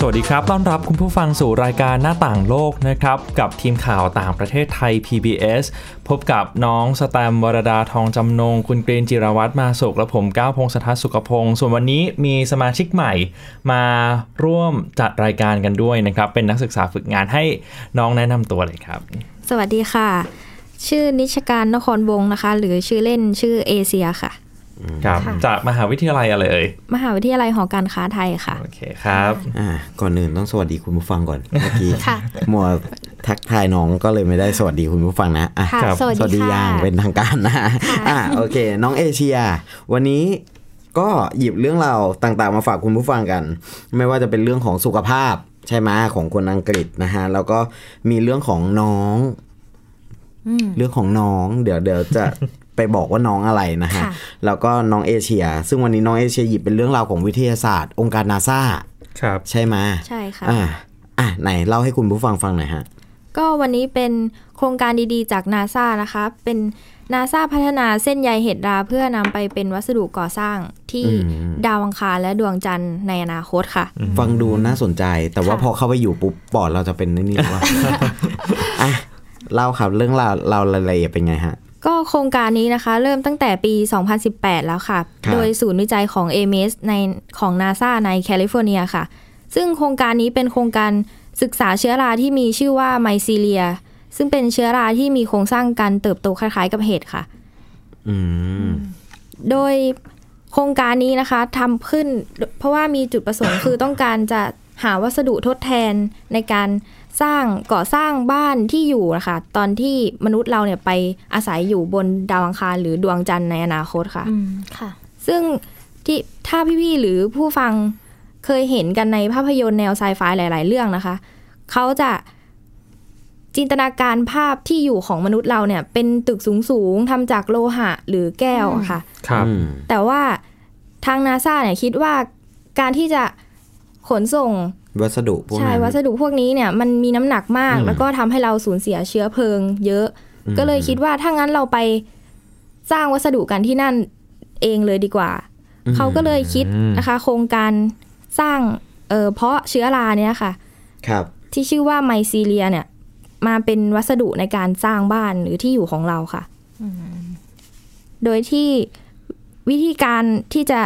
สวัสดีครับ ต้อนรับคุณผู้ฟังสู่รายการหน้าต่างโลกนะครับ กับทีมข่าวต่างประเทศไทย PBS พบกับน้องสแตมวรดาทองจำนง คุณเกรนจิรวัตรมาสุขและผมก้าวพงศธรสุขพงศ์ส่วนวันนี้มีสมาชิกใหม่มาร่วมจัดรายการกันด้วยนะครับ เป็นนักศึกษาฝึกงานให้น้องแนะนำตัวเลยครับ สวัสดีค่ะ ชื่อนิชการนครวงศ์นะคะ หรือชื่อเล่นชื่อเอเชียค่ะ ครับค่ะจากมหาวิทยาลัยอะไรเอ่ยมหาวิทยาลัยหอการค้าไทยค่ะโอเคครับอ่าก่อนอื่นต้องสวัสดีคุณผู้ฟังก่อนเมื่อกี้ค่ะมัวทักทายน้องก็เลยไม่ได้สวัสดีคุณผู้ฟังนะอะค่ะครับสวัสสวัสดีดีค่ะอย่างเป็นทางการนะอะโอเค น้องเอเชีย วันนี้ก็หยิบเรื่องราวต่างๆ มาฝากคุณผู้ฟังกัน ไม่ว่าจะเป็นเรื่องของสุขภาพใช่ไหมของคนอังกฤษนะฮะแล้วก็มีเรื่องของน้องเรื่องของน้อง เดี๋ยวเดี๋ยวจะ ไปบอกว่าน้องอะไรนะฮะค่ะแล้วก็น้องเอเชีย ซึ่งวันนี้น้องเอเชียหยิบเป็นเรื่องราวของวิทยาศาสตร์ องค์การนาซาครับใช่ไหมใช่ค่ะอ่าอะไหนเล่าให้คุณผู้ฟังฟังหน่อยฮะ ก็วันนี้เป็นโครงการดีๆ จากนาซานะคะ เป็นนาซาพัฒนาเส้นใยเห็ดราเพื่อนำไปเป็นวัสดุก่อสร้างที่อืมดาวอังคารและดวงจันทร์ในอนาคตค่ะ ฟังดูน่าสนใจ แต่ว่าค่ะพอเข้าไปอยู่ปุ๊บปอดเราจะเป็นนี่ว่าอะเล่าครับเรื่องราวเรารายละเอียดเป็นไงฮะ ก็โครงการนี้นะคะ เริ่มตั้งแต่ปี 2018 แล้วค่ะครับโดยศูนย์วิจัยของ AMS ในของ NASA ในแคลิฟอร์เนียค่ะ ซึ่งโครงการนี้เป็นโครงการศึกษาเชื้อราที่มีชื่อว่าไมซีเลีย ซึ่งเป็นเชื้อราที่มีโครงสร้างการเติบโตคล้ายๆกับเห็ดค่ะอืมโดยโครงการนี้นะคะทำขึ้น เพราะว่ามีจุดประสงค์คือต้องการจะหาวัสดุทดแทนในการ สร้างก่อสร้างบ้านที่อยู่นะคะตอนที่มนุษย์เราเนี่ยไปอาศัยอยู่บนดาวอังคารหรือดวงจันทร์ในอนาคตค่ะอืมค่ะ ซึ่งที่ถ้าพี่ๆหรือผู้ฟังเคยเห็นกันในภาพยนตร์แนวไซไฟหลาย ๆ เรื่องนะคะ เขาจะจินตนาการภาพที่อยู่ของมนุษย์เราเนี่ย เป็นตึกสูง ๆทำจากโลหะหรือแก้วอะค่ะครับอืมแต่ว่าทางนาซาเนี่ยคิดว่าการที่จะขนส่ง วัสดุพวกใช่นั้นวัสดุพวกนี้เนี่ยมันมีน้ำหนักมากอืมแล้วก็ทำให้เราสูญเสียเชื้อเพลิง เยอะอืมก็เลยคิดว่าถ้างั้นเราไปสร้างวัสดุกันที่นั่นเองเลยดีกว่า เขาก็เลยคิดอืมนะคะ โครงการสร้างเอ่อเพาะเชื้อราเนี่ยค่ะ ครับ ที่ชื่อว่าไมซีเลียเนี่ย มาเป็นวัสดุในการสร้างบ้านหรือที่อยู่ของเราค่ะ โดยที่วิธีการที่จะ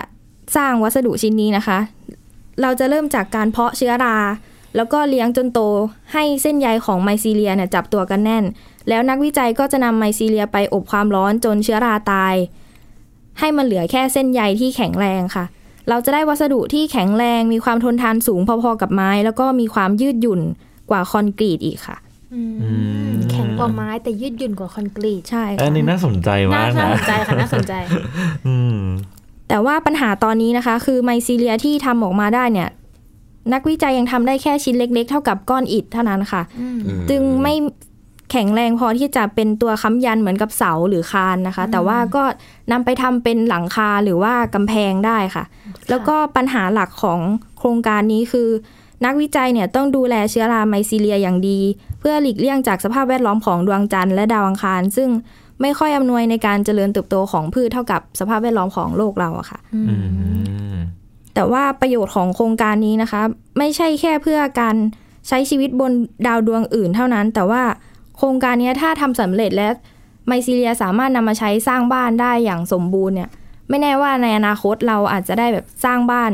สร้างวัสดุชิ้นนี้นะคะ เราจะเริ่มจากการเพาะเชื้อรา แล้วก็เลี้ยงจนโตให้เส้นใยของไมซีเลียเนี่ยจับตัวกันแน่น แล้วนักวิจัยก็จะนำไมซีเลียไปอบความร้อนจนเชื้อราตาย ให้มันเหลือแค่เส้นใยที่แข็งแรงค่ะ เราจะได้วัสดุที่แข็งแรง มีความทนทานสูงพอๆกับไม้ แล้วก็มีความยืดหยุ่นกว่าคอนกรีตอีกค่ะอืมแข็งกว่าไม้แต่ยืดหยุ่นกว่าคอนกรีตใช่อันค่ะนี้น่าสนใจน่ามากน่านะสนใจค่ะน่าสนใจ อืม แต่ว่าปัญหาตอนนี้นะคะ คือไมซีเลียที่ทำออกมาได้เนี่ย นักวิจัยยังทำได้แค่ชิ้นเล็ก ๆ เท่ากับก้อนอิฐเท่านั้นค่ะอืมจึงไม่แข็งแรงพอที่จะเป็นตัวค้ำยันเหมือนกับเสาหรือคานนะคะ แต่ว่าก็นำไปทำเป็นหลังคาหรือว่ากำแพงได้ค่ะ แล้วก็ปัญหาหลักของโครงการนี้คือ นักวิจัยเนี่ยต้องดูแลเชื้อราไมซีเลียอย่างดี เพื่อหลีกเลี่ยงจากสภาพแวดล้อมของดวงจันทร์และดาวอังคาร ซึ่ง ไม่ค่อยอำนวยในการเจริญเติบโตของพืชเท่ากับสภาพแวดล้อมของโลกเราอะค่ะอืมแต่ว่าประโยชน์ของโครงการนี้นะคะ ไม่ใช่แค่เพื่อการใช้ชีวิตบนดาวดวงอื่นเท่านั้น แต่ว่าโครงการนี้ถ้าทำสำเร็จและไมซีเลียสามารถนำมาใช้สร้างบ้านได้อย่างสมบูรณ์เนี่ย ไม่แน่ว่าในอนาคตเราอาจจะได้แบบสร้างบ้าน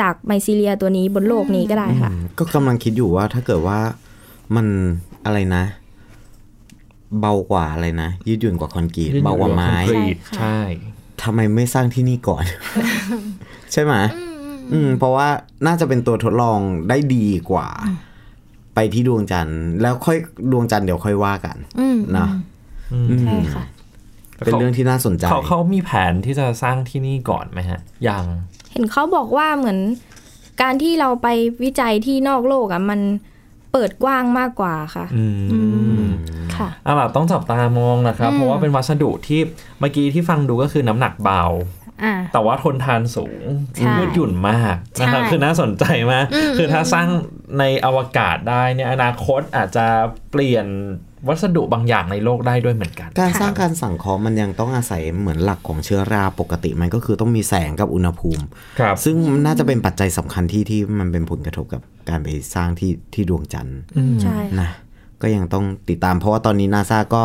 จากไมซีเลียตัวนี้บนโลกนี้ก็ได้ค่ะ ก็กำลังคิดอยู่ว่าถ้าเกิดว่ามันอะไรนะ เบากว่าอะไรนะ ยืดหยุ่นกว่าคอนกรีตเบากว่าไม้คอนกรีตใช่ค่ะใช่ทำไมไม่สร้างที่นี่ก่อน ใช่ไหมอืม เพราะว่าน่าจะเป็นตัวทดลองได้ดีกว่า ไปที่ดวงจันทร์แล้วค่อยดวงจันทร์เดี๋ยวค่อยว่ากันอืมนะอืมใช่ค่ะเป็นเรื่องที่น่าสนใจเขาเขามีแผนที่จะสร้างที่นี่ก่อนไหมฮะ ยัง เห็นเขาบอกว่าเหมือนการที่เราไปวิจัยที่นอกโลกอะมันเปิดกว้างมากกว่าค่ะ อืมค่ะเอาล่ะต้องจับตามองนะครับ เพราะว่าเป็นวัสดุที่เมื่อกี้ที่ฟังดูก็คือน้ำหนักเบาอ่าแต่ว่าทนทานสูงใช่ยืดหยุ่นมากนะครับใช่คือน่าสนใจมากอืมคือถ้าสร้างในอวกาศได้เนี่ยอนาคตอาจจะเปลี่ยนวัสดุบางอย่างในโลกได้ด้วยเหมือนกัน การสร้างการสังเคราะห์มันยังต้องอาศัยเหมือนหลักของเชื้อราปกติมันก็คือต้องมีแสงกับอุณหภูมิครับซึ่งน่าจะเป็นปัจจัยสำคัญที่ที่มันเป็นผลกระทบกับการไปสร้างที่ที่ดวงจันทร์ใช่นะ ก็ยังต้องติดตาม เพราะว่าตอนนี้นาซาก็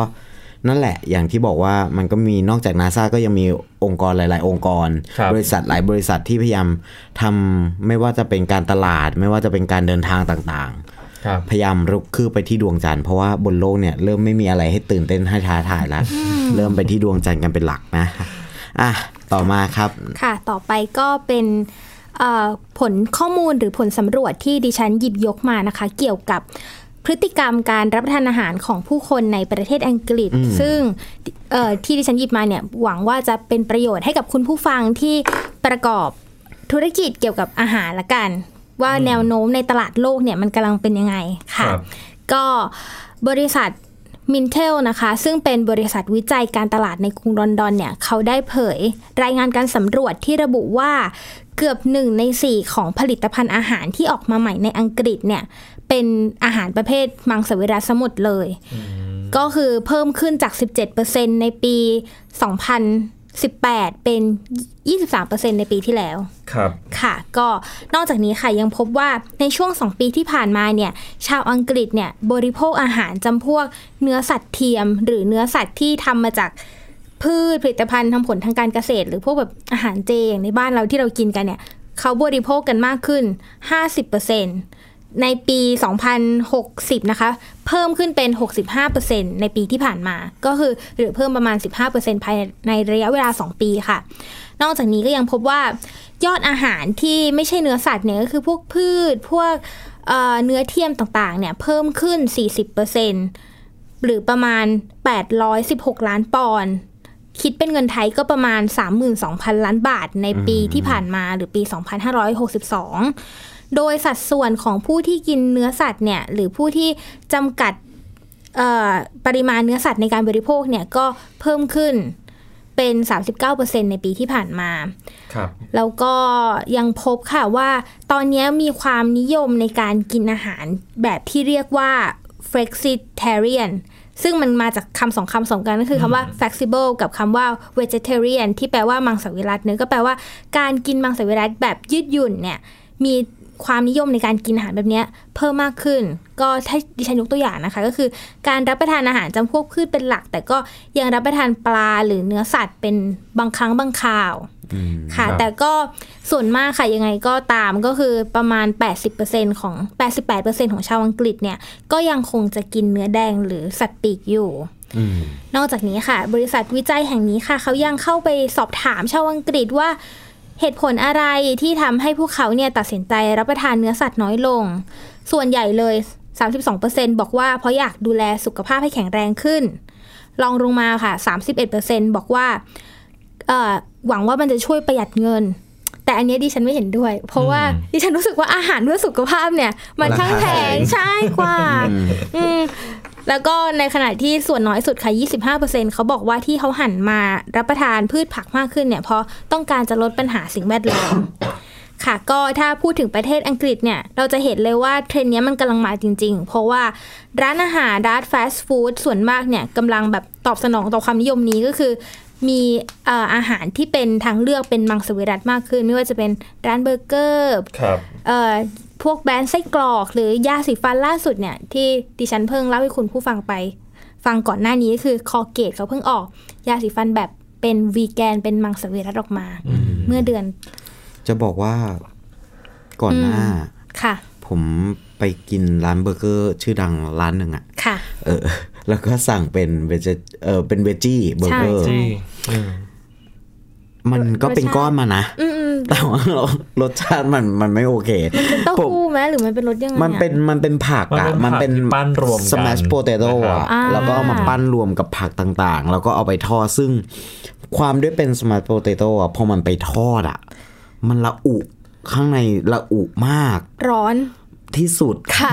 นั่นแหละ อย่างที่บอกว่ามันก็มีนอกจากนาซาก็ยังมีองค์กรหลาย ๆ องค์กรครับบริษัทหลายบริษัทที่พยายามทำไม่ว่าจะเป็นการตลาด ไม่ว่าจะเป็นการเดินทางต่างครับๆพยายามรุกคืบไปที่ดวงจันทร์เพราะว่าบนโลกเนี่ยเริ่มไม่มีอะไรให้ตื่นเต้นให้ท้าทายแล้ว เริ่มไปที่ดวงจันทร์กันเป็นหลักนะอะต่อมาครับ ค่ะ ต่อไปก็เป็นเอ่อผลข้อมูลหรือผลสำรวจที่ดิฉันหยิบยกมานะคะ เกี่ยวกับ พฤติกรรมการรับประทานอาหารของผู้คนในประเทศอังกฤษ ซึ่งเอ่อที่ดิฉันหยิบมาเนี่ยหวังว่าจะเป็นประโยชน์ให้กับคุณผู้ฟังที่ประกอบธุรกิจเกี่ยวกับอาหารละกัน ว่าแนวโน้มในตลาดโลกเนี่ยมันกำลังเป็นยังไงค่ะครับก็บริษัทมินเทลนะคะ ซึ่งเป็นบริษัทวิจัยการตลาดในกรุงลอนดอนเนี่ย เขาได้เผยรายงานการสำรวจที่ระบุว่าเกือบหนึ่งในสี่ของผลิตภัณฑ์อาหารที่ออกมาใหม่ในอังกฤษเนี่ย เป็นอาหารประเภทมังสวิรัติสมุดเลย ก็คือเพิ่มขึ้นจาก 17%ในปี 2018 เป็น 23%ในปีที่แล้ว ครับ ค่ะ ก็นอกจากนี้ค่ะยังพบว่าในช่วง 2 ปีที่ผ่านมาเนี่ย ชาวอังกฤษเนี่ยบริโภคอาหารจำพวกเนื้อสัตว์เทียม หรือเนื้อสัตว์ที่ทำมาจากพืชผลิตภัณฑ์ทำผลทางการเกษตร หรือพวกแบบอาหารเจอย่างในบ้านเราที่เรากินกันเนี่ยเขาบริโภคกันมากขึ้น 50% ในปี 2060 นะคะ เพิ่มขึ้นเป็น 65%ในปีที่ผ่านมา ก็คือหรือเพิ่มประมาณ 15%ภายในระยะเวลา 2 ปีค่ะ นอกจากนี้ก็ยังพบว่ายอดอาหารที่ไม่ใช่เนื้อสัตว์เนี่ยก็คือพวกพืช พวกเเนื้อเทียมต่างๆ เนี่ยเพิ่มขึ้น 40%หรือประมาณ 816 ล้านปอนด์คิดเป็นเงินไทยก็ประมาณ 32,000 ล้านบาทในปีที่ผ่านมาหรือปี 2562โดยสัดส่วนของผู้ที่กินเนื้อสัตว์เนี่ยหรือผู้ที่จำกัดเอ่อปริมาณเนื้อสัตว์ในการบริโภคเนี่ยก็เพิ่มขึ้นเป็น 39%ในปีที่ผ่านมา ครับ แล้วก็ยังพบค่ะว่าตอนนี้มีความนิยมในการกินอาหารแบบที่เรียกว่า flexitarian ซึ่งมันมาจากคำสองคำสองกันก็คือคำว่า flexible กับคำว่า vegetarian ที่แปลว่ามังสวิรัตเนื้อก็แปลว่าการกินมังสวิรัตแบบยืดหยุ่นเนี่ยมี ความนิยมในการกินอาหารแบบเนี้ยเพิ่มมากขึ้น ก็ถ้าดิฉันยกตัวอย่างนะคะ ก็คือการรับประทานอาหารจำพวกพืชเป็นหลัก แต่ก็ยังรับประทานปลาหรือเนื้อสัตว์เป็นบางครั้งบางคราวค่ะครับแต่ก็ส่วนมากค่ะยังไงก็ตามก็คือประมาณ 80%ของ 88%ของชาวอังกฤษเนี่ย ก็ยังคงจะกินเนื้อแดงหรือสัตว์ปีกอยู่นอกจากนี้ค่ะ บริษัทวิจัยแห่งนี้ค่ะ เขายังเข้าไปสอบถามชาวอังกฤษว่า เหตุผลอะไรที่ทำให้พวกเขาเนี่ยตัดสินใจรับประทานเนื้อสัตว์น้อยลง ส่วนใหญ่เลย 32%บอกว่าเพราะอยากดูแลสุขภาพให้แข็งแรงขึ้นลองลงมาค่ะ 31%บอกว่าเอ่อหวังว่ามันจะช่วยประหยัดเงิน แต่อันเนี้ยดิฉันไม่เห็นด้วย เพราะว่าดิฉันรู้สึกว่าอาหารเพื่อสุขภาพเนี่ย มันช่างแพงใช่กว่าอืม แล้วก็ในขณะที่ส่วนน้อยสุดค่ะ 25%เขาบอกว่าที่เขาหันมารับประทานพืชผักมากขึ้นเนี่ยเพราะต้องการจะลดปัญหาสิ่งแวดล้อมค่ะก็ถ้าพูดถึงประเทศอังกฤษเนี่ย เราจะเห็นเลยว่าเทรนด์เนี้ยมันกำลังมาจริง ๆ เพราะว่าร้านอาหารร้านฟาสต์ฟู้ดส่วนมากเนี่ยกำลังแบบตอบสนองต่อความนิยมนี้ก็คือ มีเอ่ออาหารที่เป็นทางเลือกเป็นมังสวิรัตมากขึ้น ไม่ว่าจะเป็นร้านเบอร์เกอร์ครับเอ่อ พวกแบรนด์ไส้กรอก หรือยาสีฟันล่าสุดเนี่ยที่ดิฉันเพิ่งเล่าให้คุณผู้ฟังไป ฟังก่อนหน้านี้คือคอเกตเขาเพิ่งออก ยาสีฟันแบบเป็นวีแกนเป็นมังสวิรัตออกมา เมื่อเดือน จะบอกว่าก่อนหน้าค่ะ ผมไปกินร้านเบอร์เกอร์ชื่อดังร้านหนึ่งอะค่ะ เออ แล้วก็สั่งเป็น veg เออเป็น veggie burger ใช่ที่อื มมันก็เป็นก้อนมานะอืมแต่ว่ารสชาติมันมันไม่โอเคๆเป็นเต้าหู้ไหมหรือมันเป็นรสยังไงอะมันเป็นมันเป็นผักอะมัมันนเป็เป็นนผักที่ปั้นรวมกัน smash potato นะครับอะอ่าแล้วก็เอามาปั้นรวมกับผักต่างๆ แล้วก็เอาไปทอดซึ่งความด้วยเป็น smash potato อะพอมันไปทอดอะมันละอุข้างในละอุมาก ร้อนที่สุดค่ะ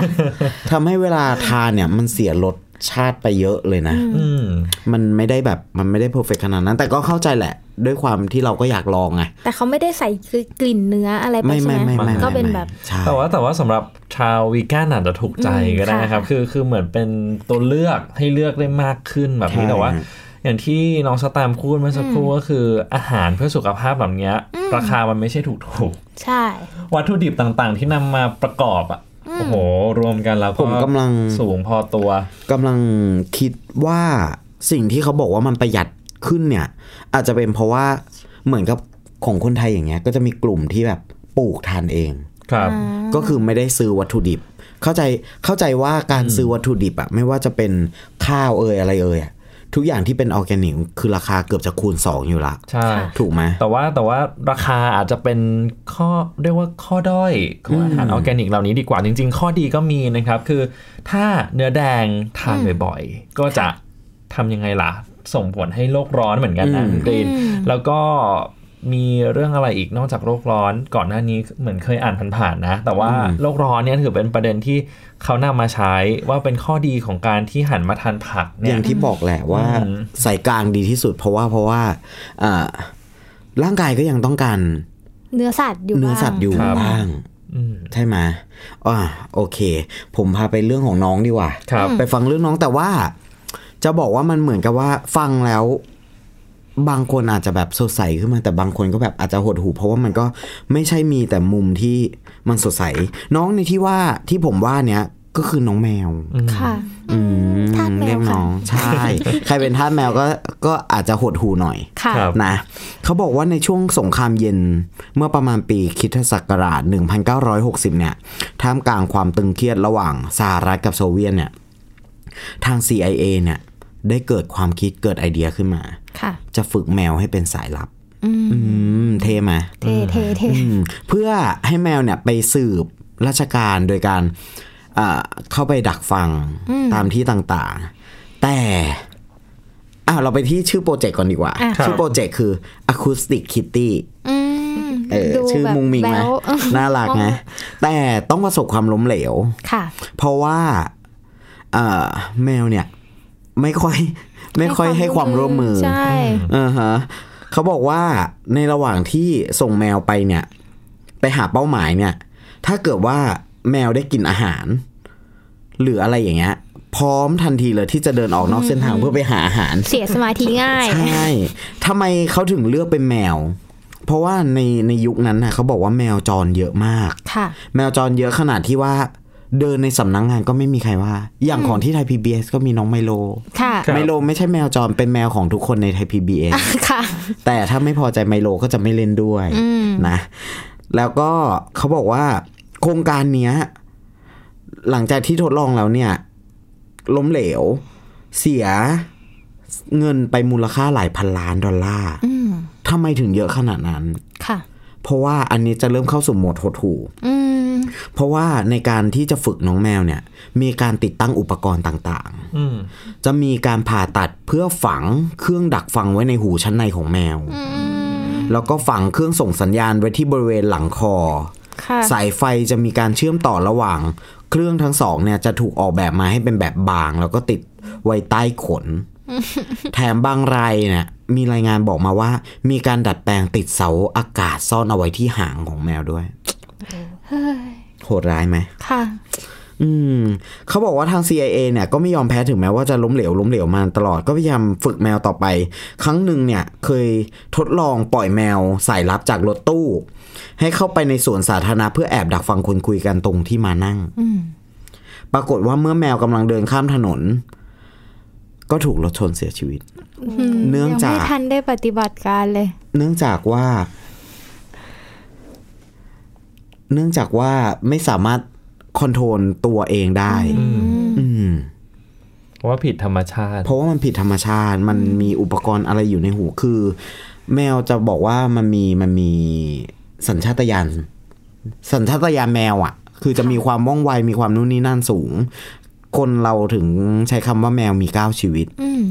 ทำให้เวลาทานเนี่ยมันเสียรส ชาติไปเยอะเลยนะอืมมันไม่ได้แบบมันไม่ได้เพอร์เฟกขนาดนั้น แต่ก็เข้าใจแหละ ด้วยความที่เราก็อยากลองไงแต่เขาไม่ได้ใส่กลิ่นเนื้ออะไรไปไม่ใช่ไม่ไหมไม่ไม่ก็เป็นไม่แบบใช่แต่ว่าแต่ว่าสำหรับชาววีแกนอาจจะถูกใจอืมก็ได้นะครับค่ะคือคือเหมือนเป็นตัวเลือกให้เลือกได้มากขึ้นแบบนี้ใช่แต่ว่าฮะอย่างที่น้องสแตมพูดเมื่อสักครู่ก็คืออาหารเพื่อสุขภาพแบบเนี้ยราคามันไม่ใช่ถูกถูกใช่ๆวัตถุดิบต่างๆ ที่นำมาประกอบอะ โอ้โห รวมกันแล้วผมกำลังสูงพอตัวกำลังคิดว่าสิ่งที่เขาบอกว่ามันประหยัดขึ้นเนี่ย อาจจะเป็นเพราะว่าเหมือนกับของคนไทยอย่างเงี้ย ก็จะมีกลุ่มที่แบบปลูกทานเองครับ ก็คือไม่ได้ซื้อวัตถุดิบ เข้าใจเข้าใจว่าการซื้อวัตถุดิบอะไม่ว่าจะเป็นข้าวเอ่ยอะไรเอ่ยอะ ทุกอย่างที่เป็นออร์แกนิกคือราคาเกือบจะคูณ 2 อยู่ละใช่ถูกไหมแต่ว่าแต่ว่าราคาอาจจะเป็นข้อเรียกว่าข้อด้อยของอาหารออร์แกนิกเหล่านี้ดีกว่าจริง ๆ ข้อดีก็มีนะครับ คือถ้าเนื้อแดงทานบ่อยๆ ก็จะทำยังไงล่ะ ส่งผลให้โลกร้อนเหมือนกันนะอืมคุณกรีนแล้วก็มีเรื่องอะไรอีกนอกจากโลกร้อนก่อนหน้านี้เหมือนเคยอ่านผ่านๆนะ แต่ว่าโลกร้อนเนี่ยถือเป็นประเด็นที่ เขานำมาใช้ว่าเป็นข้อดีของการที่หันมาทานผักอเนี่ยย่างที่บอกแหละว่าอืมใส่กลางดีที่สุด เพราะว่าเพราะว่าอ่าร่างกายก็ยังต้องการ เนื้อสัตว์อยู่เนื้อสัตว์อยู่ครับบ้างอืมใช่ไหมอ่าโอเค ผมพาไปเรื่องของน้องดีกว่าครับไปฟังเรื่องน้องแต่ว่า จะบอกว่ามันเหมือนกับว่าฟังแล้ว บางคนอาจจะแบบสดใสขึ้นมา แต่บางคนก็แบบอาจจะหดหูเพราะว่ามันก็ไม่ใช่มีแต่มุมที่มันสดใส น้องในที่ว่าที่ผมว่าเนี้ยก็คือน้องแมว ค่ะอืมทาสแมวเรียกน้อง ใช่ ใครเป็นทาสแมวก็ ก็อาจจะหดหูหน่อย ค่ะครับนะ เขาบอกว่าในช่วงสงครามเย็น เมื่อประมาณปีคริสตศักราช 1960 เนี่ย ท่ามกลางความตึงเครียดระหว่างสหรัฐกับโซเวียตเนี่ย ทาง CIA เนี่ย ได้เกิดความคิดเกิดไอเดียขึ้นมาค่ะจะฝึกแมวให้เป็นสายลับ อืมเท่ไหมเท่เท่เท่อืมเพื่อให้แมวเนี่ยไปสืบราชการโดยการอ่าเข้าไปดักฟังตามที่ต่างๆ แต่อะเราไปที่ชื่อโปรเจกต์ก่อนดีกว่าอะชื่อโปรเจกต์คือ Acoustic Kitty อืมเออดูชื่อแบบมุงมิงไหมแบ๊วน่ารักไงแต่ต้องประสบความล้มเหลวค่ะ เพราะว่าเอ่อแมวเนี่ย ไม่ค่อย ไม่ค่อยให้ความร่วมมือใช่อ่าฮะเขาบอกว่าในระหว่างที่ส่งแมวไปเนี่ย ไปหาเป้าหมายเนี่ย ถ้าเกิดว่าแมวได้กินอาหาร หรืออะไรอย่างเงี้ยพร้อมทันทีเลยที่จะเดินออกนอกเส้นทางเพื่อไปหาอาหาร เสียสมาธิง่ายใช่ทำไมเขาถึงเลือกเป็นแมว เพราะว่าในในยุคนั้นนะเขาบอกว่าแมวจรเยอะมากค่ะ แมวจรเยอะขนาดที่ว่า เดินในสำนักงงานก็ไม่มีใครว่า อย่างของที่ไทย PBS ก็มีน้องไมโลค่ะครับไมโลไม่ใช่แมวจรเป็นแมวของทุกคนในไทย PBS ค่ะ แต่ถ้าไม่พอใจไมโลก็จะไม่เล่นด้วยอืมนะ แล้วก็เขาบอกว่าโครงการเนี้ย หลังจากที่ทดลองแล้วเนี่ย ล้มเหลว เสียเงินไปมูลค่าหลายพันล้านดอลลาร์อืมทำไมถึงเยอะขนาดนั้น ค่ะ เพราะว่าอันนี้จะเริ่มเข้าสู่โหมดหดหู่อืม เพราะว่าในการที่จะฝึกน้องแมวเนี่ย มีการติดตั้งอุปกรณ์ต่างอืมๆจะมีการผ่าตัดเพื่อฝังเครื่องดักฟังไว้ในหูชั้นในของแมว แล้วก็ฝังเครื่องส่งสัญญาณไว้ที่บริเวณหลังคอค่ะสายไฟจะมีการเชื่อมต่อระหว่าง เครื่องทั้งสองเนี่ยจะถูกออกแบบมาให้เป็นแบบบาง แล้วก็ติดไว้ใต้ขน แถมบางรายเนี่ยมีรายงานบอกมาว่า มีการดัดแปลงติดเสาอากาศซ่อนเอาไว้ที่หางของแมวด้วย โหดร้ายไหมค่ะ อืมเขาบอกว่าทาง CIA เนี่ยก็ไม่ยอมแพ้ถึงแม้ว่าจะล้มเหลวล้มเหลวมาตลอดก็พยายามฝึกแมวต่อไป ครั้งหนึ่งเนี่ย เคยทดลองปล่อยแมวสายลับจากรถตู้ ให้เข้าไปในสวนสาธารณะเพื่อแอบดักฟังคนคุยกันตรงที่มานั่งปรากฏว่าเมื่อแมวกำลังเดินข้ามถนน ก็ถูกรถชนเสียชีวิต เนื่องยังจากไม่ทันได้ปฏิบัติการเลย เนื่องจากว่า เนื่องจากว่าไม่สามารถคอนโทรลตัวเองได้ อืมเพราะว่าผิดธรรมชาติ เพราะว่ามันผิดธรรมชาติ มันมีอุปกรณ์อะไรอยู่ในหู คือ แมวจะบอกว่ามันมีมันมีสัญชาตญาณสัญชาตญาณแมวอะ่ะ คือจะมีความว่องไวมีความนู่นนี่นั่นสูง คนเราถึงใช้คำว่าแมวมีเก้าชีวิตอืม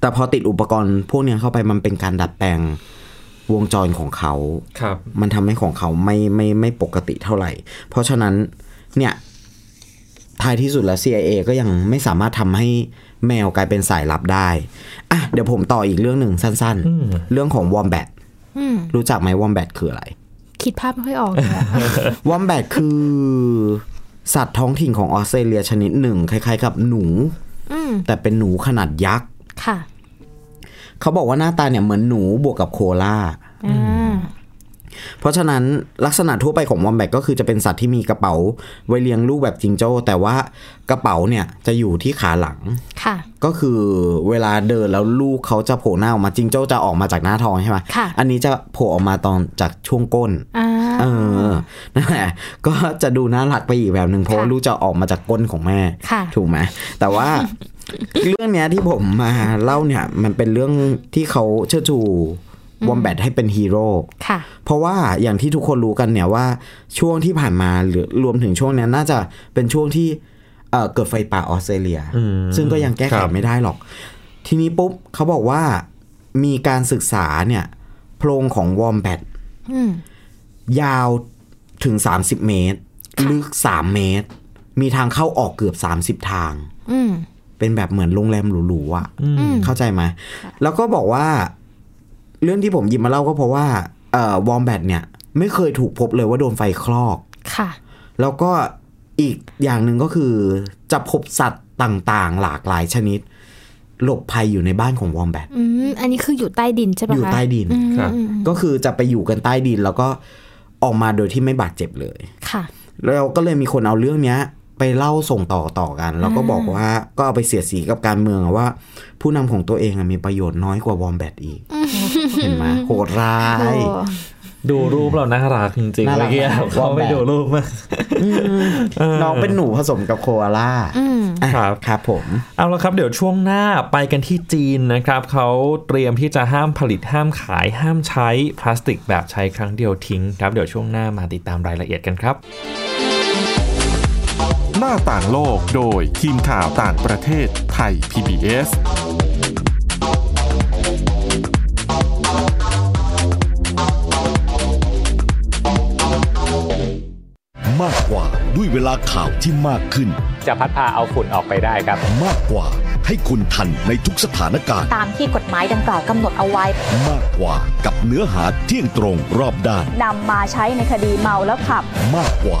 แต่พอติดอุปกรณ์พวกเนี้ยเข้าไปมันเป็นการดัดแปลง วงจรของเขาครับ มันทำให้ของเขาไม่ไม่ไม่ปกติเท่าไหร่ เพราะฉะนั้นเนี่ยทท้ายที่สุดแล้ว CIA ก็ยังไม่สามารถทำให้แมวกลายเป็นสายลับได้อะเดี๋ยวผมต่ออีกเรื่องหนึ่งสั้นๆ เรื่องของวอมแบทอืมรู้จักไหมวอมแบทคืออะไร คิดภาพไม่ค่อยออกเลยอะวอมแบทคือ สัตว์ท้องถิ่นของออสเตรเลียชนิดหนึ่ง คล้ายๆ กับหนูอืมแต่เป็นหนูขนาดยักษ์ค่ะ เขาบอกว่าหน้าตาเนี่ยเหมือนหนูบวกกับโคอาล่าอ่าเพราะฉะนั้นลักษณะทั่วไปของวอมแบทก็คือจะเป็นสัตว์ที่มีกระเป๋าไว้เลี้ยงลูกแบบจิงโจ้ แต่ว่ากระเป๋าเนี่ยจะอยู่ที่ขาหลังค่ะ ก็คือเวลาเดินแล้วลูกเขาจะโผล่หน้าออกมาจิงโจ้จะออกมาจากหน้าท้องใช่ไหมค่ะอันนี้จะโผล่ออกมาตอนจากช่วงก้นอ่าเออนั่นแหละก็จะดูน่ารักไปอีกแบบหนึ่งเพราะว่าค่ะลูกจะออกมาจากก้นของแม่ค่ะถูกไหมแต่ว่า เรื่องเนี้ยที่ผมมาเล่าเนี่ย มันเป็นเรื่องที่เขาเชิดชูวอมแบทให้เป็นฮีโร่ค่ะเพราะว่าอย่างที่ทุกคนรู้กันเนี่ยว่าช่วงที่ผ่านมาหรือรวมถึงช่วงเนี้ยน่าจะเป็นช่วงที่เอ่อเกิดไฟป่าออสเตรเลียอืมซึ่งก็ยังแก้ไขครับไม่ได้หรอก ทีนี้ปุ๊บเขาบอกว่ามีการศึกษาเนี่ย โพรงของวอมแบทอืมยาวถึง 30 เมตร ลึก 3 เมตร มีทางเข้าออกเกือบ 30 ทางอืม เป็นแบบเหมือนโรงแรมหรูๆอะอืมเข้าใจไหมแล้วก็บอกว่า เรื่องที่ผมหยิบมาเล่าก็เพราะว่าเอ่อวอมแบทเนี่ย ไม่เคยถูกพบเลยว่าโดนไฟคลอกค่ะ แล้วก็อีกอย่างหนึ่งก็คือจะพบสัตว์ต่างๆ หลากหลายชนิด หลบภัยอยู่ในบ้านของวอมแบทอืมอันนี้คืออยู่ใต้ดินใช่ปะคะ อยู่ใต้ดินอืมครับอืมก็คือจะไปอยู่กันใต้ดินแล้วก็ออกมาโดยที่ไม่บาดเจ็บเลย ค่ะ แล้วก็เลยมีคนเอาเรื่องเนี้ย ไปเล่าส่งต่อต่อกัน แล้วก็บอกว่าก็เอาไปเสียดสีกับการเมืองอะว่า ผู้นำของตัวเองอะมีประโยชน์น้อยกว่าวอมแบทอีก เห็นไหมโหดร้ายโอ้ดูรูปเราน่ารักจริงๆน่ารัเมื่กอกี้มากเขาไปว่าแบบดูรูปมาน้องเป็นหนูผสมกับโคอาล่าอืมอะครับครับผม เอาละครับเดี๋ยวช่วงหน้าไปกันที่จีนนะครับ เขาเตรียมที่จะห้ามผลิตห้ามขาย ห้ามใช้พลาสติกแบบใช้ครั้งเดียวทิ้งครับ เดี๋ยวช่วงหน้ามาติดตามรายละเอียดกันครับ หน้าต่างโลกโดยทีมข่าวต่างประเทศไทย PBS มากกว่าด้วยเวลาข่าวที่มากขึ้น จะพัดพาเอาฝุ่นออกไปได้ครับ มากกว่าให้คุณทันในทุกสถานการณ์ ตามที่กฎหมายดังกล่าวกำหนดเอาไว้ มากกว่ากับเนื้อหาเที่ยงตรงรอบด้านนำมาใช้ในคดีเมาแล้วขับ มากกว่า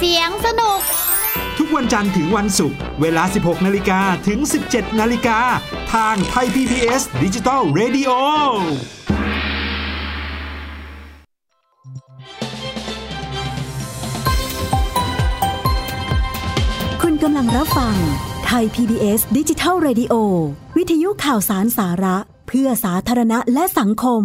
เสียงสนุก ทุกวันจันทร์ถึงวันศุกร์เวลา 16 นาฬิกาถึง 17 นาฬิกา ทางไทย PBS ดิจิตอล Radio คุณกำลังรับฟังไทย PBS ดิจิทัล Radio วิทยุข่าวสารสาระ เพื่อสาธารณะและสังคม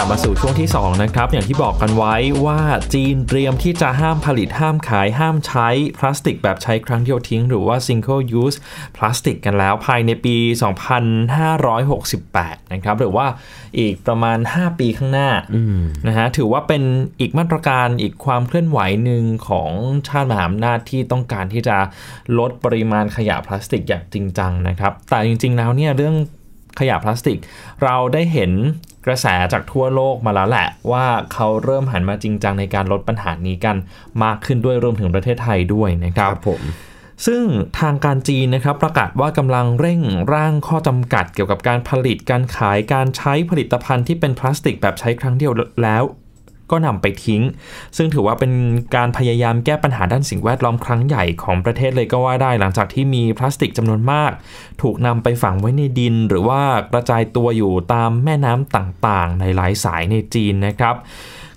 กลับมาสู่ช่วงที่ 2 นะครับ อย่างที่บอกกันไว้ว่าจีนเตรียมที่จะห้ามผลิตห้ามขายห้ามใช้พลาสติกแบบใช้ครั้งเดียวทิ้ง หรือว่า single use พลาสติกกันแล้วภายในปี 2568 นะครับ หรือว่าอีกประมาณ 5 ปีข้างหน้านะฮะถือว่าเป็นอีกมาตรการอีกความเคลื่อนไหวหนึ่งของชาติมหาอำนาจที่ต้องการที่จะลดปริมาณขยะพลาสติกอย่างจริงจังนะครับแต่จริง ๆ แล้วเนี่ยเรื่องขยะพลาสติก เราได้เห็น กระแสจากทั่วโลกมาแล้วแหละ ว่าเขาเริ่มหันมาจริงจังในการลดปัญหานี้กันมากขึ้นด้วยรวมถึงประเทศไทยด้วยนะครับผมซึ่งทางการจีนนะครับประกาศว่ากำลังเร่งร่างข้อจำกัดเกี่ยวกับการผลิตการขายการใช้ผลิตภัณฑ์ที่เป็นพลาสติกแบบใช้ครั้งเดียวแล้ว ก็นำไปทิ้ง ซึ่งถือว่าเป็นการพยายามแก้ปัญหาด้านสิ่งแวดล้อมครั้งใหญ่ของประเทศเลยก็ว่าได้ หลังจากที่มีพลาสติกจำนวนมาก ถูกนำไปฝังไว้ในดิน หรือว่ากระจายตัวอยู่ตามแม่น้ำต่างๆ ในหลายสายในจีนนะครับ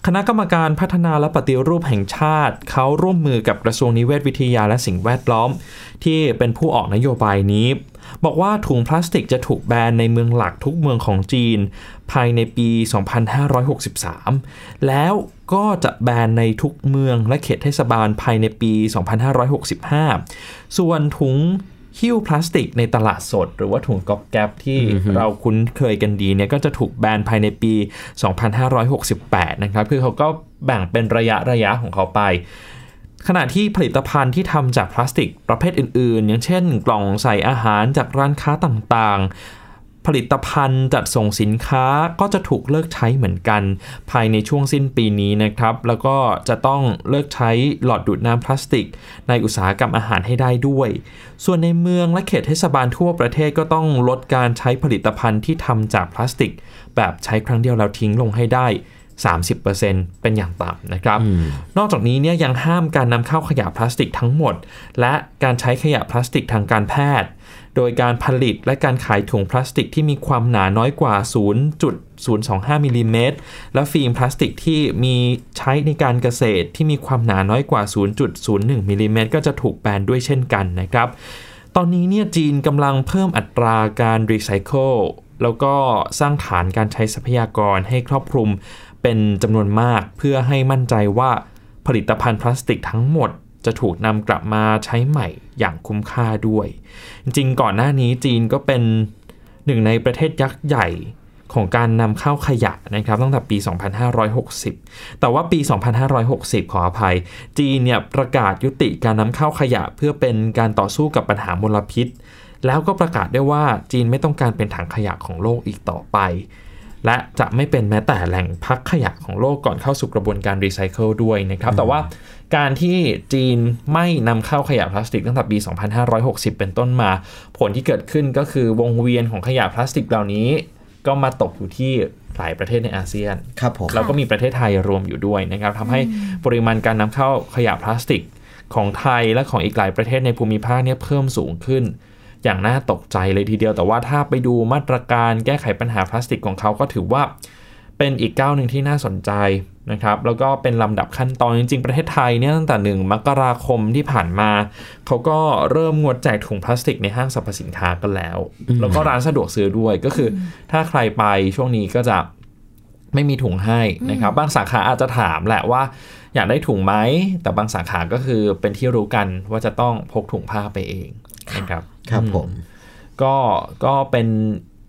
คณะกรรมการพัฒนาและปฏิรูปแห่งชาติ เขาร่วมมือกับกระทรวงนิเวศวิทยาและสิ่งแวดล้อม ที่เป็นผู้ออกนโยบายนี้ บอกว่าถุงพลาสติกจะถูกแบนในเมืองหลักทุกเมืองของจีน ภายในปี 2563 แล้วก็จะแบนในทุกเมืองและเขตเทศบาลภายในปี 2565 ส่วนถุงหิ้วพลาสติกในตลาดสด หรือว่าถุงก๊อบแก๊บที่เราคุ้นเคยกันดีเนี่ยก็จะถูกแบนภายในปี 2568 นะครับ คือเขาก็แบ่งเป็นระยะระยะของเขาไป ขณะที่ผลิตภัณฑ์ที่ทำจากพลาสติกประเภทอื่น ๆ อย่างเช่น กล่องใส่อาหารจากร้านค้าต่างๆ ผลิตภัณฑ์จัดส่งสินค้าก็จะถูกเลิกใช้เหมือนกัน ภายในช่วงสิ้นปีนี้นะครับ แล้วก็จะต้องเลิกใช้หลอดดูดน้ำพลาสติก ในอุตสาหกรรมอาหารให้ได้ด้วย ส่วนในเมืองและเขตเทศบาลทั่วประเทศก็ต้องลดการใช้ผลิตภัณฑ์ที่ทำจากพลาสติก แบบใช้ครั้งเดียวแล้วทิ้งลงให้ได้ 30%เป็นอย่างต่ำนะครับ นอกจากนี้เนี่ยยังห้ามการนำเข้าขยะพลาสติกทั้งหมด และการใช้ขยะพลาสติกทางการแพทย์ โดยการผลิตและการขายถุงพลาสติกที่มีความหนาน้อยกว่า 0.025มิลลิเมตรและฟิล์มพลาสติกที่มีใช้ในการเกษตรที่มีความหนาน้อยกว่า 0.01มิลลิเมตรก็จะถูกแบนด้วยเช่นกันนะครับ ตอนนี้เนี่ยจีนกำลังเพิ่มอัตราการรีไซเคิลแล้วก็สร้างฐานการใช้ทรัพยากรให้ครอบคลุม เป็นจำนวนมากเพื่อให้มั่นใจว่าผลิตภัณฑ์พลาสติกทั้งหมดจะถูกนำกลับมาใช้ใหม่อย่างคุ้มค่าด้วย จริงๆ ก่อนหน้านี้จีนก็เป็นหนึ่งในประเทศยักษ์ใหญ่ของการนำเข้าขยะนะครับตั้งแต่ปี 2560 แต่ว่าปี 2560 ขออภัย จีนเนี่ยประกาศยุติการนำเข้าขยะเพื่อเป็นการต่อสู้กับปัญหามลพิษ แล้วก็ประกาศได้ว่าจีนไม่ต้องการเป็นถังขยะของโลกอีกต่อไป และจะไม่เป็นแม้แต่แหล่งพักขยะของโลกก่อนเข้าสู่กระบวนการรีไซเคิลด้วยนะครับ แต่ว่าการที่จีนไม่นำเข้าขยะพลาสติกตั้งแต่ปี 2560 เป็นต้นมา ผลที่เกิดขึ้นก็คือวงเวียนของขยะพลาสติกเหล่านี้ ก็มาตกอยู่ที่หลายประเทศในอาเซียนครับผมแล้วก็มีประเทศไทยรวมอยู่ด้วยนะครับทำให้ปริมาณการนำเข้าขยะพลาสติกของไทยและของอีกหลายประเทศในภูมิภาคเนี่ยเพิ่มสูงขึ้น อย่างน่าตกใจเลยทีเดียวแต่ว่าถ้าไปดูมาตรการแก้ไขปัญหาพลาสติกของเขาก็ถือว่าเป็นอีกก้าวหนึ่งที่น่าสนใจนะครับ แล้วก็เป็นลำดับขั้นตอนจริงๆ ประเทศไทยเนี่ยตั้งแต่หนึ่งมกราคมที่ผ่านมา เขาก็เริ่มงดแจกถุงพลาสติกในห้างสรรพสินค้ากันแล้ว แล้วก็ร้านสะดวกซื้อด้วยก็คือ ถ้าใครไปช่วงนี้ก็จะไม่มีถุงให้นะครับ บางสาขาอาจจะถามแหละว่า อยากได้ถุงไหมแต่บางสาขาก็คือเป็นที่รู้กันว่าจะต้องพกถุงผ้าไปเองนะครับ ครับผม ก็ก็เป็น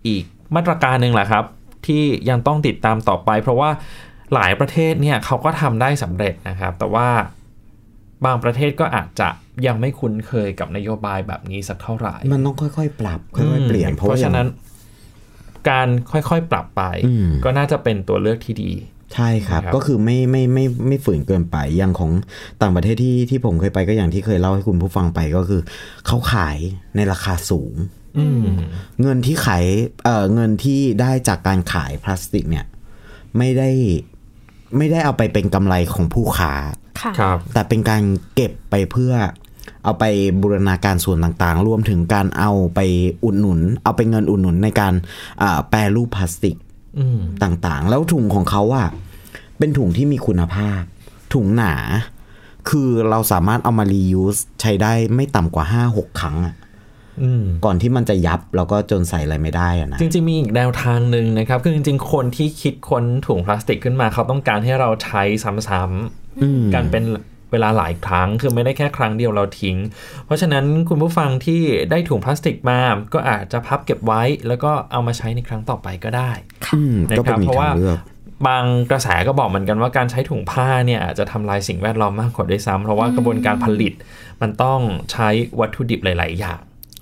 อีกมาตรการหนึ่งแหละครับ ที่ยังต้องติดตามต่อไป เพราะว่าหลายประเทศเนี่ยเขาก็ทำได้สำเร็จนะครับ แต่ว่าบางประเทศก็อาจจะยังไม่คุ้นเคยกับนโยบายแบบนี้สักเท่าไหร่ มันต้องค่อยๆ ปรับค่อยๆเปลี่ยนเพราะฉะนั้น การค่อยๆ ปรับไปอืมก็น่าจะเป็นตัวเลือกที่ดี ใช่ครับนะครับก็คือไม่ไม่ไม่ไม่ฝืนเกินไปอย่างของต่างประเทศที่ที่ผมเคยไปก็อย่างที่เคยเล่าให้คุณผู้ฟังไปก็คือเขาขายในราคาสูงอืมเงินที่ขายเอ่อเงินที่ได้จากการขายพลาสติกเนี่ย ไม่ได้ไม่ได้เอาไปเป็นกำไรของผู้ค้าค่ะครับ แต่เป็นการเก็บไปเพื่อเอาไปบูรณาการส่วนต่างๆ รวมถึงการเอาไปอุดหนุน เอาไปเงินอุดหนุนในการอ่าแปรรูปพลาสติกอืม ต่างๆ แล้วถุงของเขาอะเป็นถุงที่มีคุณภาพ ถุงหนา คือเราสามารถเอามารียูสใช้ได้ไม่ต่ำกว่า5-6ครั้งอะอืมก่อนที่มันจะยับแล้วก็จนใส่อะไรไม่ได้อะนะจริง ๆ มีอีกแนวทางหนึ่งนะครับ คือจริง ๆ คนที่คิดค้นถุงพลาสติกขึ้นมา เขาต้องการให้เราใช้ซ้ำอืมๆกันเป็น เวลาหลายครั้งคือไม่ได้แค่ครั้งเดียวเราทิ้ง เพราะฉะนั้นคุณผู้ฟังที่ได้ถุงพลาสติกมาก็อาจจะพับเก็บไว้ แล้วก็เอามาใช้ในครั้งต่อไปก็ได้อืมนะก็คเป็นรับมีเพราะทาว่างเลือกบางกระแสก็บอกเหมือนกันว่าการใช้ถุงผ้าเนี่ยอาจจะทำลายสิ่งแวดล้อมมากกว่าด้วยซ้ำเพราะว่ากระบวนการผลิต มันต้องใช้วัตถุดิบหลาย ๆ อย่าง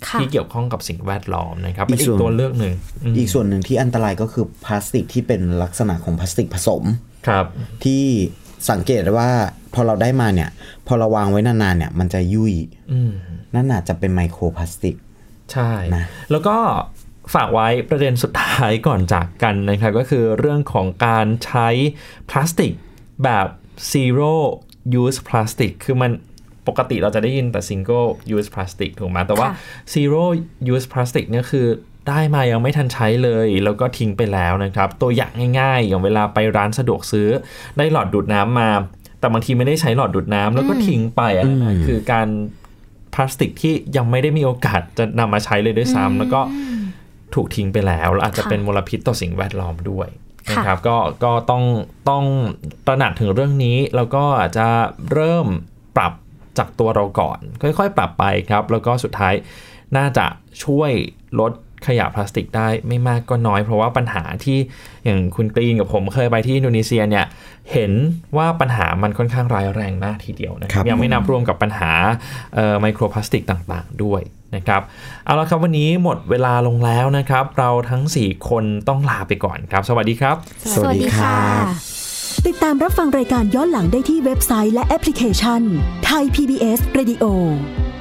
ค่ะที่เกี่ยวข้องกับสิ่งแวดล้อมนะครับอีเป็นกอีส่วนกตัวเลือกหนึ่งมอีกส่วนหนึ่งที่อันตรายก็คือพลาสติกที่เป็นลักษณะของพลาสติกผสมครับ ที่ สังเกตได้ว่าพอเราได้มาเนี่ย พอเราวางไว้นานๆเนี่ยมันจะยุ่ยอืมนั่นอาจจะเป็นไมโครพลาสติก ใช่นะแล้วก็ฝากไว้ประเด็นสุดท้ายก่อนจากกันนะครับก็คือเรื่องของการใช้พลาสติกแบบ zero use plastic คือมันปกติเราจะได้ยินแต่ single use plastic ถูกไหมแต่ว่าค่ะ zero use plastic เนี่ยคือ ได้มายังไม่ทันใช้เลย แล้วก็ทิ้งไปแล้วนะครับ ตัวอย่างง่าย ๆ อย่างเวลาไปร้านสะดวกซื้อ ได้หลอดดูดน้ำมา แต่บางทีไม่ได้ใช้หลอดดูดน้ำแล้วก็ทิ้งไปอะนะคือการพลาสติกที่ยังไม่ได้มีโอกาสจะนำมาใช้เลยด้วยซ้ำแล้วก็ถูกทิ้งไปแล้วแล้วอาจจะเป็นมลพิษต่อสิ่งแวดล้อมด้วยนะครับก็ก็ต้องต้องตระหนักถึงเรื่องนี้ แล้วก็อาจจะเริ่มปรับจากตัวเราก่อน ค่อยๆ ปรับไปครับ แล้วก็สุดท้ายน่าจะช่วยลด ขยะพลาสติกได้ไม่มากก็น้อย เพราะว่าปัญหาที่อย่างคุณกรีนกับผมเคยไปที่อินโดนีเซียเนี่ยเห็นว่าปัญหามันค่อนข้างร้ายแรงมากทีเดียวนะครับยังไม่นับรวมกับปัญหาไมโครพลาสติกต่างๆ ด้วยนะครับเอาละครับวันนี้หมดเวลาลงแล้วนะครับ เราทั้ง 4 คนต้องลาไปก่อนครับ สวัสดีครับ สวัสดีค่ะ ติดตามรับฟังรายการย้อนหลังได้ที่เว็บไซต์และแอปพลิเคชันไทย PBS Radio ไ